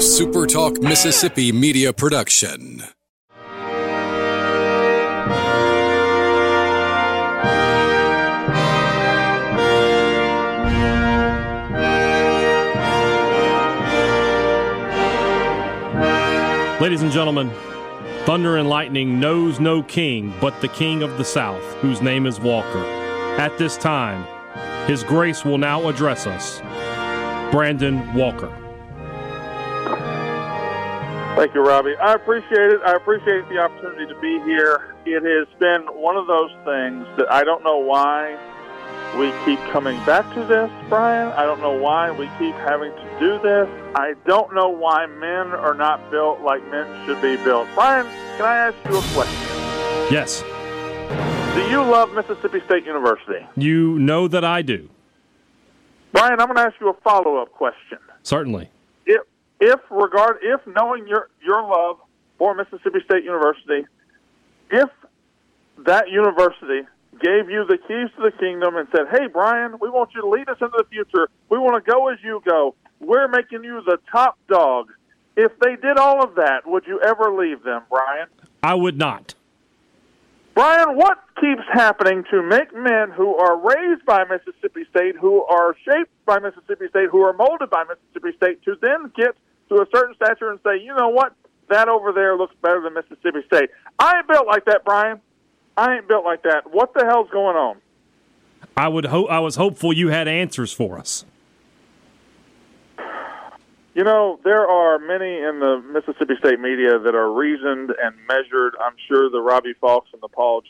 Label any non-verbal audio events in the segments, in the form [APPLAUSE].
SuperTalk Mississippi media production. Ladies and gentlemen, Thunder and Lightning knows no king but the King of the South, whose name is Walker. At this time, His Grace will now address us. Brandon Walker. Thank you, Robbie. I appreciate it. I appreciate the opportunity to be here. It has been one of those things that I don't know why we keep coming back to this, Brian. I don't know why we keep having to do this. I don't know why men are not built like men should be built. Brian, can I ask you a question? Yes. Do you love Mississippi State University? You know that I do. Brian, I'm going to ask you a follow-up question. Certainly. If, regard, if knowing your your love for Mississippi State University, if that university gave you the keys to the kingdom and said, "Hey, Brian, we want you to lead us into the future. We want to go as you go. We're making you the top dog." If they did all of that, would you ever leave them, Brian? I would not. Brian, what keeps happening to make men who are raised by Mississippi State, who are shaped by Mississippi State, who are molded by Mississippi State, to then get to a certain stature and say, you know what, that over there looks better than Mississippi State? I ain't built like that, Brian. I ain't built like that. What the hell's going on? I would hope I was hopeful you had answers for us. You know, there are many in the Mississippi State media that are reasoned and measured. I'm sure the Robbie Fox and the Paul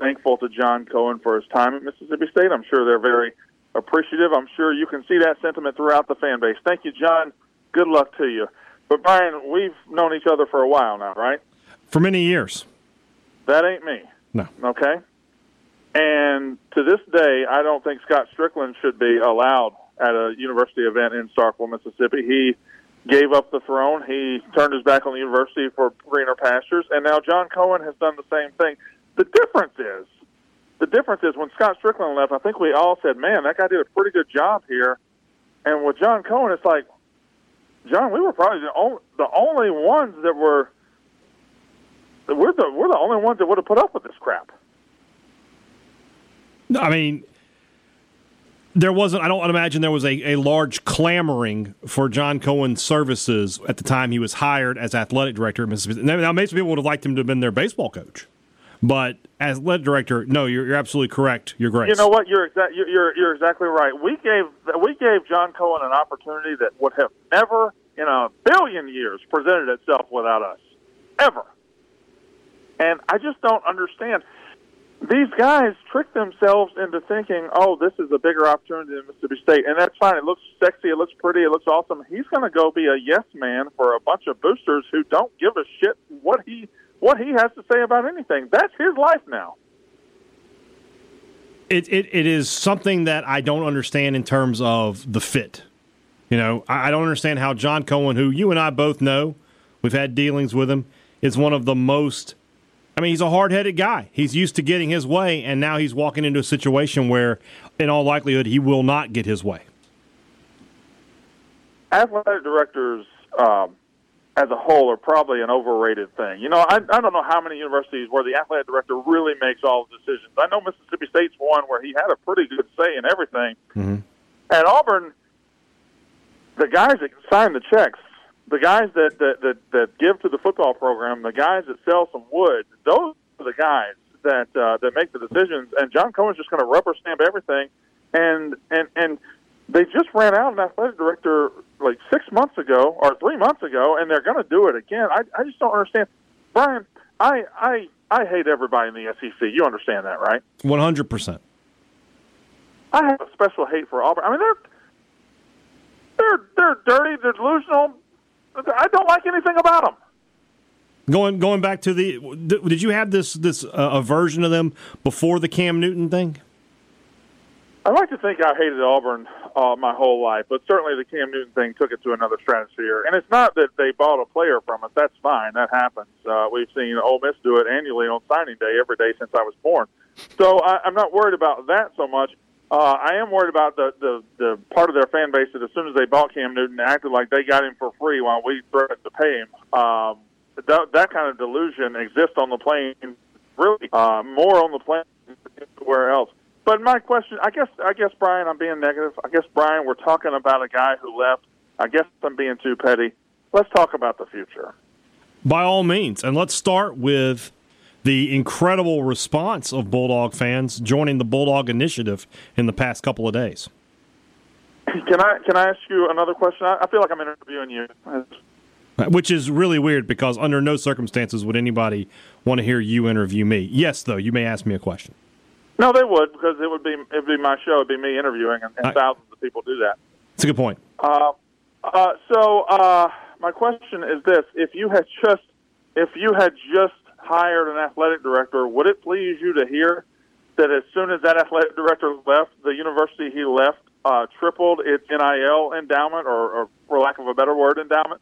thankful to John Cohen for his time at Mississippi State. I'm sure they're very appreciative. I'm sure you can see that sentiment throughout the fan base. Thank you, John. Good luck to you. But Brian, we've known each other for a while now, right? For many years. That ain't me. No. Okay. And to this day, I don't think Scott Strickland should be allowed at a university event in Starkville, Mississippi. He gave up the throne. He turned his back on the university for greener pastures, and now John Cohen has done the same thing. The difference is, the difference is when Scott Strickland left, I think we all said, "Man, that guy did a pretty good job here." And with John Cohen, it's like, John, we were probably the only, the only ones that were. We're the we're the only ones that would have put up with this crap. I mean, there wasn't. I don't imagine there was a, a large clamoring for John Cohen's services at the time he was hired as athletic director. Now, maybe some people would have liked him to have been their baseball coach, but as lead director, no, you're, you're absolutely correct. You're great. You know what? You're exact. You're you're exactly right. We gave we gave John Cohen an opportunity that would have never in a billion years presented itself without us, ever. And I just don't understand these guys trick themselves into thinking, "Oh, this is a bigger opportunity than Mississippi State," and that's fine. It looks sexy, it looks pretty, it looks awesome. He's going to go be a yes man for a bunch of boosters who don't give a shit what he what he has to say about anything. That's his life now. It, it it is something that I don't understand in terms of the fit. You know, I, I don't understand how John Cohen, who you and I both know, we've had dealings with him, is one of the most I mean, he's a hard headed guy. He's used to getting his way, and now he's walking into a situation where, in all likelihood, he will not get his way. Athletic directors, um, as a whole, are probably an overrated thing. You know, I, I don't know how many universities where the athletic director really makes all the decisions. I know Mississippi State's one where he had a pretty good say in everything. Mm-hmm. At Auburn, the guys that sign the checks the guys that, that that that give to the football program, the guys that sell some wood, those are the guys that uh, that make the decisions. And John Cohen's just going to rubber stamp everything. And and and they just ran out an athletic director like six months ago or three months ago, and they're going to do it again. I I just don't understand, Brian. I I I hate everybody in the SEC. You understand that, right? One hundred percent. I have a special hate for Auburn. I mean, they're they're they're dirty, they're delusional, I don't like anything about them. Going going back to the, did you have this this uh, aversion of them before the Cam Newton thing? I like to think I hated Auburn uh, my whole life, but certainly the Cam Newton thing took it to another stratosphere. And it's not that they bought a player from us; that's fine, that happens. Uh, we've seen Ole Miss do it annually on signing day every day since I was born. So I, I'm not worried about that so much. Uh, I am worried about the, the the part of their fan base that as soon as they bought Cam Newton, acted like they got him for free while we threatened to pay him. Um, that, that kind of delusion exists on the plane, really uh, more on the plane than anywhere else. But my question, I guess, I guess Brian, I'm being negative. I guess Brian, we're talking about a guy who left. I guess I'm being too petty. Let's talk about the future. By all means, and let's start with the incredible response of Bulldog fans joining the Bulldog Initiative in the past couple of days. Can I can I ask you another question? I, I feel like I'm interviewing you. Which is really weird because under no circumstances would anybody want to hear you interview me. Yes, though, you may ask me a question. No, they would because it would be it'd be my show. It'd be me interviewing, and, and I, thousands of people do that. That's a good point. Uh, uh, so uh, my question is this: If you had just if you had just hired an athletic director, would it please you to hear that as soon as that athletic director left, the university he left uh, tripled its NIL endowment, or, or, for lack of a better word, endowment?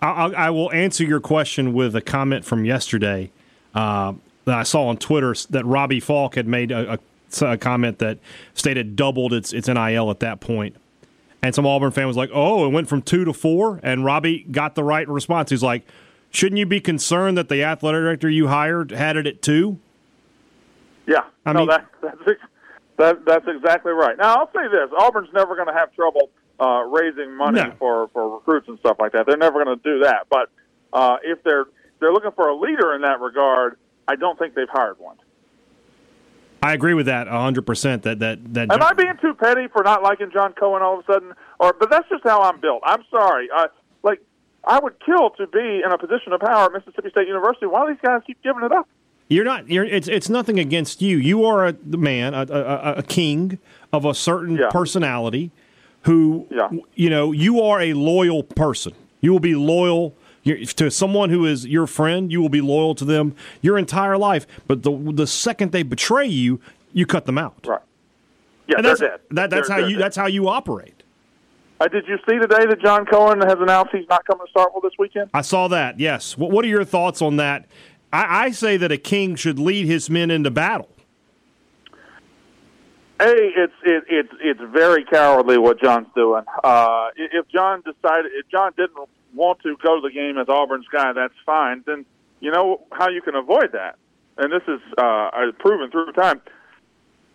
I'll, I will answer your question with a comment from yesterday uh, that I saw on Twitter that Robbie Faulk had made a, a, a comment that stated doubled its its NIL at that point. And some Auburn fan was like, "Oh, it went from two to four. And Robbie got the right response. He's like, "Shouldn't you be concerned that the athletic director you hired had it at two? Yeah, I no, mean, that, that's that, that's exactly right. Now I'll say this: Auburn's never going to have trouble uh, raising money no. for for recruits and stuff like that. They're never going to do that. But uh, if they're they're looking for a leader in that regard, I don't think they've hired one. I agree with that hundred percent. That that that. Am I being too petty for not liking John Cohen all of a sudden? Or but that's just how I'm built. I'm sorry. I like I would kill to be in a position of power at Mississippi State University. Why do these guys keep giving it up? You're not. You're. It's. It's nothing against you. You are a man, a, a, a king of a certain yeah. personality who, yeah. you know, you are a loyal person. You will be loyal to someone who is your friend. You will be loyal to them your entire life. But the the second they betray you, you cut them out. Right. Yeah, and that's. That, that's they're, how you. Dead. That's how you operate. Uh, did you see today that John Cohen has announced he's not coming to Starkville this weekend? I saw that. Yes. What, what are your thoughts on that? I, I say that a king should lead his men into battle. A, it's it, it's it's very cowardly what John's doing. Uh, if John decided, if John didn't want to go to the game as Auburn's guy, that's fine. Then you know how you can avoid that, and this is uh, proven through time.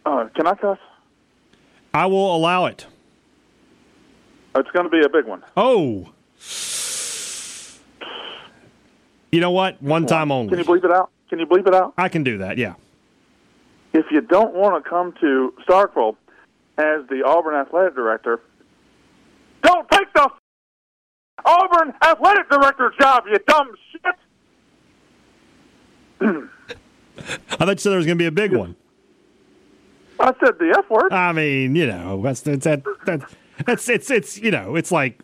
Uh, can I cuss? I will allow it. It's going to be a big one. Oh, you know what? One time only. Can you bleep it out? Can you bleep it out? I can do that. Yeah if you don't want to come to Starkville as the Auburn athletic director, don't Auburn athletic director's job, you dumb shit. I thought you said there was going to be a big one. I said the F word. I mean, you know, that's that's that, that that's it's it's you know, it's like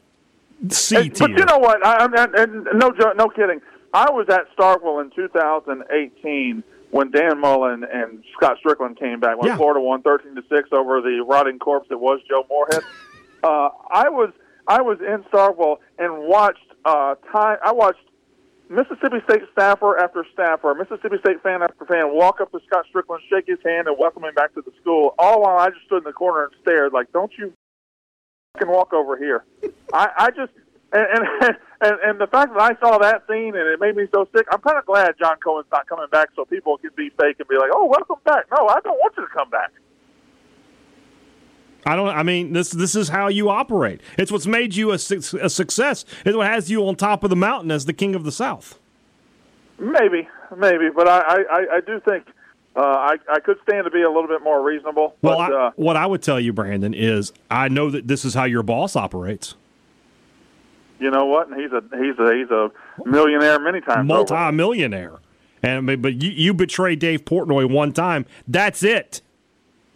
C tier. But you know what? I, I, and no, no kidding. I was at Starkville in 2018 when Dan Mullen and Scott Strickland came back when yeah. Florida won thirteen to six over the rotting corpse that was Joe Moorhead. [LAUGHS] uh, I was I was in Starkville and watched uh, time. I watched Mississippi State staffer after staffer, Mississippi State fan after fan walk up to Scott Strickland, shake his hand, and welcome him back to the school. All while I just stood in the corner and stared, like, "Don't you can walk over here?" I, I just and, and [LAUGHS] and and the fact that I saw that scene and it made me so sick, I'm kind of glad John Cohen's not coming back, so people can be fake and be like, "Oh, welcome back." No, I don't want you to come back. I don't. I mean, this this is how you operate. It's what's made you a, a success. It's what has you on top of the mountain as the king of the South. Maybe, maybe, but I I, I do think uh, I, I could stand to be a little bit more reasonable. Well, but, I, uh, what I would tell you, Brandon, is I know that this is how your boss operates you know what? He's a he's a he's a millionaire many times. Multi-millionaire, and but you you betray Dave Portnoy one time. That's it.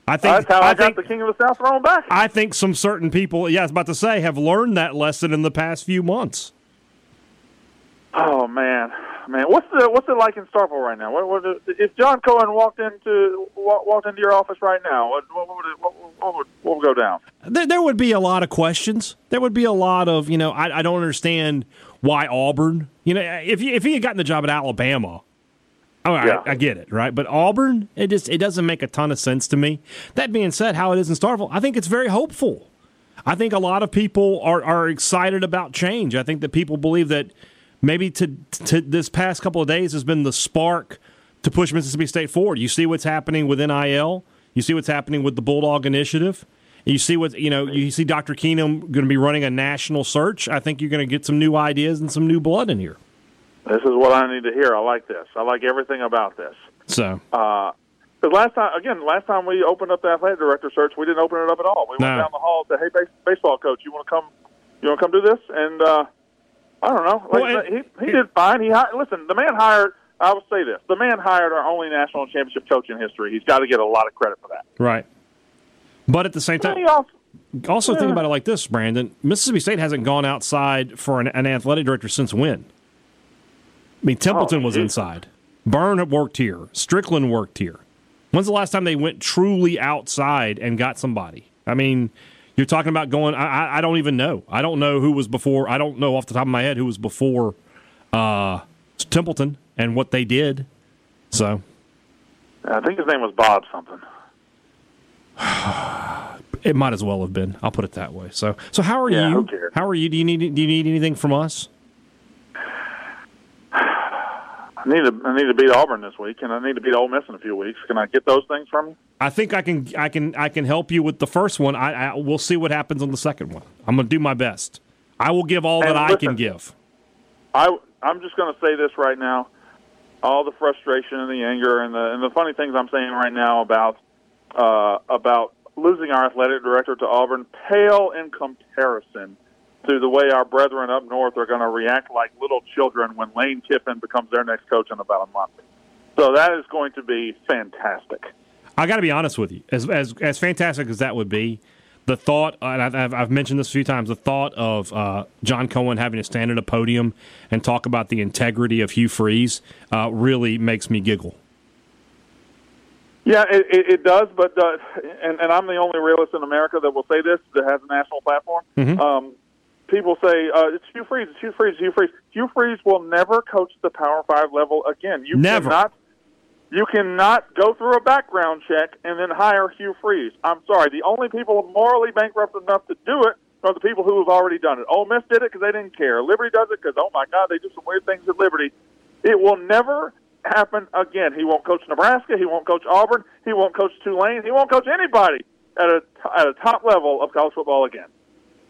I think that's how I, I think, got the King of the South thrown back. I think some certain people, yeah, I was about to say, have learned that lesson in the past few months. Oh man, man, what's the what's it like in Starkville right now? What, what, if John Cohen walked into walked into your office right now, what, what would, it, what, what, would what would go down? There, there, would be a lot of questions. There would be a lot of you know I, I don't understand why Auburn. You know if he, if he had gotten the job at Alabama, Oh, I, Yeah. I get it, right? But Auburn, it just it doesn't make a ton of sense to me. That being said, how it is in Starkville, I think it's very hopeful. I think a lot of people are are excited about change. I think that people believe that maybe to, to this past couple of days has been the spark to push Mississippi State forward. You see what's happening with NIL. You see what's happening with the Bulldog Initiative. You see what you know. You see Dr. Keenum going to be running a national search. I think you're going to get some new ideas and some new blood in here. This is what I need to hear. I like this. I like everything about this. So Because last time, again, last time we opened up the athletic director search, we didn't open it up at all. We No. went down the hall and said, "Hey, base- baseball coach, you want to come? You want to come do this?" And uh, I don't know. Like, Well, he he did fine. He listen. The man hired. I will say this: the man hired our only national championship coach in history. He's got to get a lot of credit for that. right. But at the same time, also, also think about it like this, Brandon. Mississippi State hasn't gone outside for an, an athletic director since when? I mean, Templeton Oh, was inside. Byrne worked here. Strickland worked here. When's the last time they went truly outside and got somebody? I mean, you're talking about going. I, I, don't even know. I don't know who was before. I don't know off the top of my head who was before uh, Templeton and what they did. So I think his name was Bob something. [SIGHS] it might as well have been. I'll put it that way. So so how are Yeah, you? How are you? Do you need do you need anything from us? I need to I need to beat Auburn this week, and I need to beat Ole Miss in a few weeks. Can I get those things from you? I think I can I can I can help you with the first one. I, I we'll see what happens on the second one. I'm going to do my best. I will give all that And I can give. I I'm just going to say this right now. All the frustration and the anger and the and the funny things I'm saying right now about uh, about losing our athletic director to Auburn pale in comparison to the way our brethren up north are going to react like little children when Lane Kiffin becomes their next coach in about a month. So that is going to be fantastic. I got to be honest with you. As as as fantastic as that would be, the thought and I've, I've- mentioned this a few times. The thought of uh, John Cohen having to stand at a podium and talk about the integrity of Hugh Freeze uh, really makes me giggle. Yeah, it, it, it does, but uh, and and I'm the only realist in America that will say this that has a national platform. Um, people say uh, it's Hugh Freeze, it's Hugh Freeze, Hugh Freeze. Hugh Freeze will never coach the Power Five level again. You Never. cannot. You cannot go through a background check and then hire Hugh Freeze. I'm sorry. The only people morally bankrupt enough to do it are the people who have already done it. Ole Miss did it because they didn't care. Liberty does it because, oh my God, they do some weird things at Liberty. It will never happen again. He won't coach Nebraska. He won't coach Auburn. He won't coach Tulane. He won't coach anybody at a at a top level of college football again.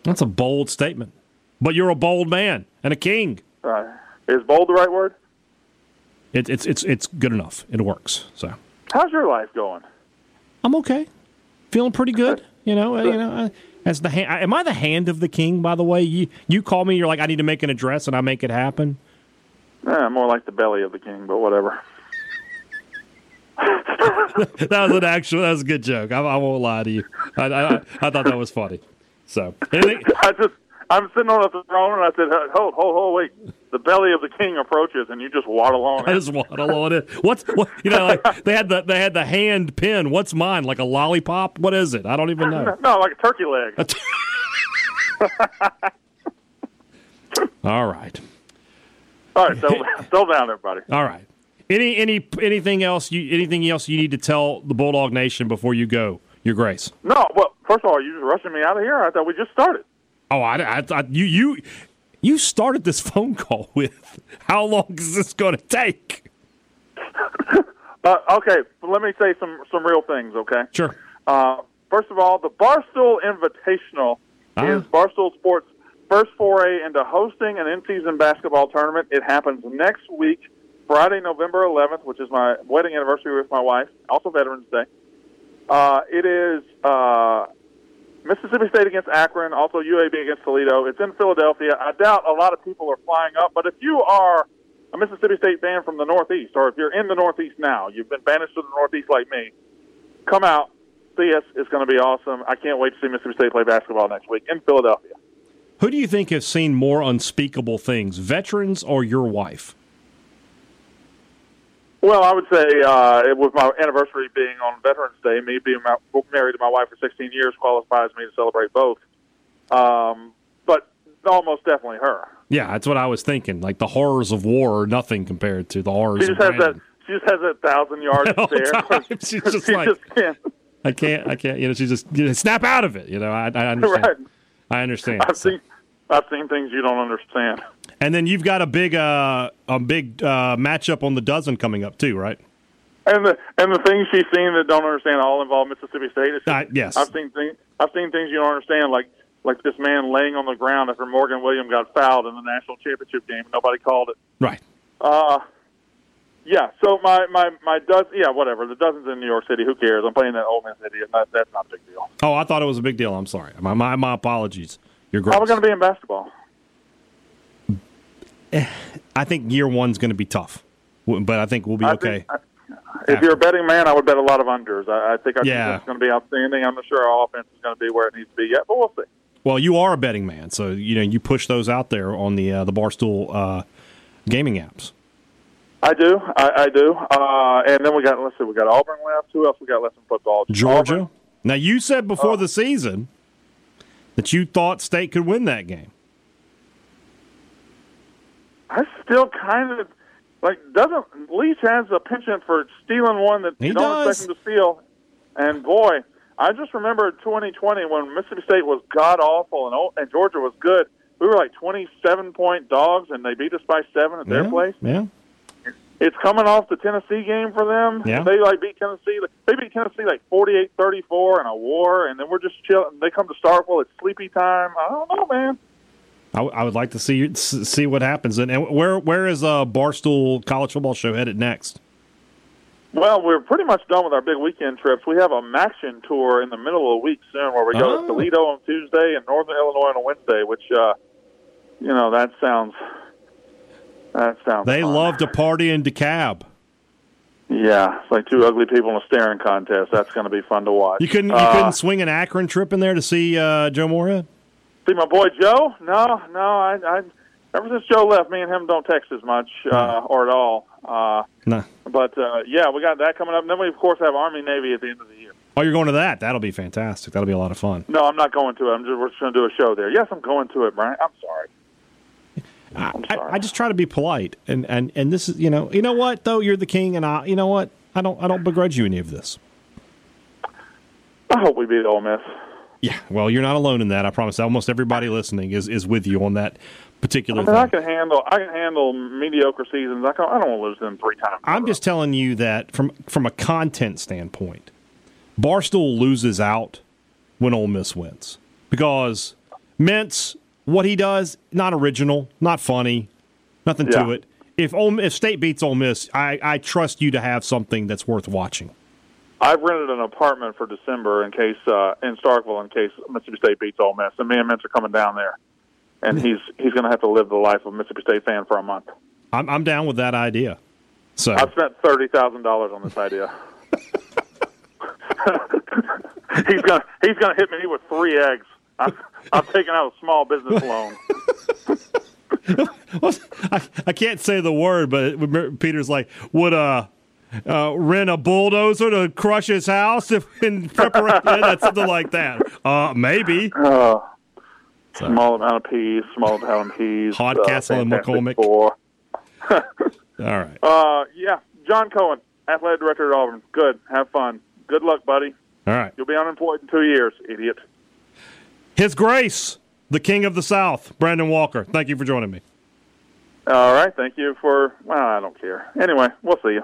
That's a bold statement, but you're a bold man and a king. Uh, is bold the right word? It, it's it's it's good enough. It works. So. How's your life going? I'm okay. Feeling pretty good. You know, uh, you know. Uh, as the hand, am I the hand of the king? By the way, you you call me. You're like, I need to make an address, and I make it happen. Eh, more like the belly of the king, but whatever. [LAUGHS] that was an actual. That was a good joke. I, I won't lie to you. I, I I thought that was funny. So, anything, [LAUGHS] I just I'm sitting on the throne and I said, hold, hold, hold, wait. The belly of the king approaches, and you just waddle on. [LAUGHS] I just waddle on it. What's what? You know, like they had the they had the hand pin. What's mine? Like a lollipop? What is it? I don't even know. No, like a turkey leg. [LAUGHS] All right, All right, settle, settle down, everybody. all right. Any any anything else? You anything else you need to tell the Bulldog Nation before you go? Your Grace. No, well, first of all, you just rushing me out of here. I thought we just started. Oh, I, I thought you you you started this phone call [LAUGHS] with how long is this going to take? [LAUGHS] Uh, okay, let me say some some real things. Okay. Sure. Uh, first of all, the Barstool Invitational Ah. is Barstool Sports' first foray into hosting an in-season basketball tournament. It happens next week, Friday, November 11th, which is my wedding anniversary with my wife, also Veterans Day. Uh, it is uh, Mississippi State against Akron, also UAB against Toledo. It's in Philadelphia. I doubt a lot of people are flying up, but if you are a Mississippi State fan from the Northeast, or if you're in the Northeast now, you've been banished to the Northeast like me, come out, see us. It's going to be awesome. I can't wait to see Mississippi State play basketball next week in Philadelphia. Who do you think has seen more unspeakable things, veterans or your wife? Well, I would say uh, with my anniversary being on Veterans Day, me being my, married to my wife for 16 years qualifies me to celebrate both. Um, but almost definitely her. Yeah, that's what I was thinking. Like the horrors of war are nothing compared to the horrors She of just has that. She just has that thousand yard [LAUGHS] stare. She's [LAUGHS] just she like- just can't. I can't. I can't. You know, she just you know, snap out of it. You know, I, I understand. Right. I understand. I've seen I've seen things you don't understand. And then you've got a big uh, a big uh, matchup on the dozen coming up too, right? And the and the things she's seen that don't understand all involve Mississippi State. Uh, yes. I've seen things I've seen things you don't understand, like like this man laying on the ground after Morgan Williams got fouled in the national championship game. Nobody called it. Right. Uh, yeah. So my my my dozen, yeah, whatever. The dozens in New York City. Who cares? I'm playing that Ole Miss idiot. That, that's not a big deal. Oh, I thought it was a big deal. I'm sorry. My my, my apologies. You're great. We going to be in basketball? I think year one's going to be tough, but I think we'll be I okay. think- if you're a betting man, I would bet a lot of unders. I, I think our Yeah. defense is going to be outstanding. I'm not sure our offense is going to be where it needs to be yet, but we'll see. well, you are a betting man, so you know you push those out there on the uh, the barstool uh, gaming apps. I do, I, I do. Uh, and then we got let's see, we got Auburn left. Who else we got left in football? Georgia. Auburn. Now you said before Oh. the season that you thought State could win that game. I still kind of like doesn't Leach has a penchant for stealing one that He you don't does. expect him to steal. And boy, I just remember 2020 when Mississippi State was god awful and and Georgia was good. We were like 27 point dogs, and they beat us by seven at their place. Yeah. It's coming off the Tennessee game for them. Yeah. They like beat Tennessee. They beat Tennessee like 48-34 in a war, and then we're just chilling. They come to Starkville. It's sleepy time. I don't know, man. I, w- I would like to see see what happens. And, and where where is uh, Barstool College Football Show headed next? Well, we're pretty much done with our big weekend trips. We have a MACtion tour in the middle of the week soon, where we go Oh. to Toledo on Tuesday and Northern Illinois on a Wednesday. Which, uh, you know, that sounds that sounds. They fun. love to party in DeKalb. Yeah, it's like two ugly people in a staring contest. That's going to be fun to watch. You couldn't you Uh, couldn't swing an Akron trip in there to see uh, Joe Moorhead? See my boy Joe? No, no. I, I ever since Joe left, me and him don't text as much uh, or at all. Uh, No. but uh, yeah, we got that coming up. And then we of course have Army Navy at the end of the year. Oh, you're going to that? That'll be fantastic. That'll be a lot of fun. No, I'm not going to it. I'm just we're just going to do a show there. Yes, I'm going to it, Brian. I'm sorry. I, I'm I, sorry. I just try to be polite, and, and, and this is you know you know what though you're the king, and I you know what I don't I don't begrudge you any of this. I hope we beat Ole Miss. Yeah, well, you're not alone in that. I promise. Almost everybody listening is, is with you on that particular I mean, I can handle I can handle mediocre seasons. I, can, I don't want to lose them three times. I'm just telling you that from from a content standpoint, Barstool loses out when Ole Miss wins because Mintz, what he does, not original, not funny, nothing to it. If Ole, if State beats Ole Miss, I, I trust you to have something that's worth watching. I've rented an apartment for December in case uh, in Starkville in case Mississippi State beats Ole Miss, and me and Mintz are coming down there, and he's he's going to have to live the life of a Mississippi State fan for a month. I'm, I'm down with that idea. So I've spent thirty thousand dollars on this idea. [LAUGHS] he's gonna he's gonna hit me with three eggs. I'm, I'm taking out a small business loan. [LAUGHS] I, I can't say the word, but Peter's like, would uh, uh, rent a bulldozer to crush his house if [LAUGHS] in preparation? That's something like that. Uh, maybe. Uh, small amount of peas, small amount of peas. Hardcastle and Fantastic McCormick. [LAUGHS] All right. Uh, yeah, John Cohen, athletic director at Auburn. Good, have fun. Good luck, buddy. All right. You'll be unemployed in two years, idiot. His Grace, the King of the South, Brandon Walker. Thank you for joining me. All right, thank you for. Well, I don't care. Anyway, we'll see you.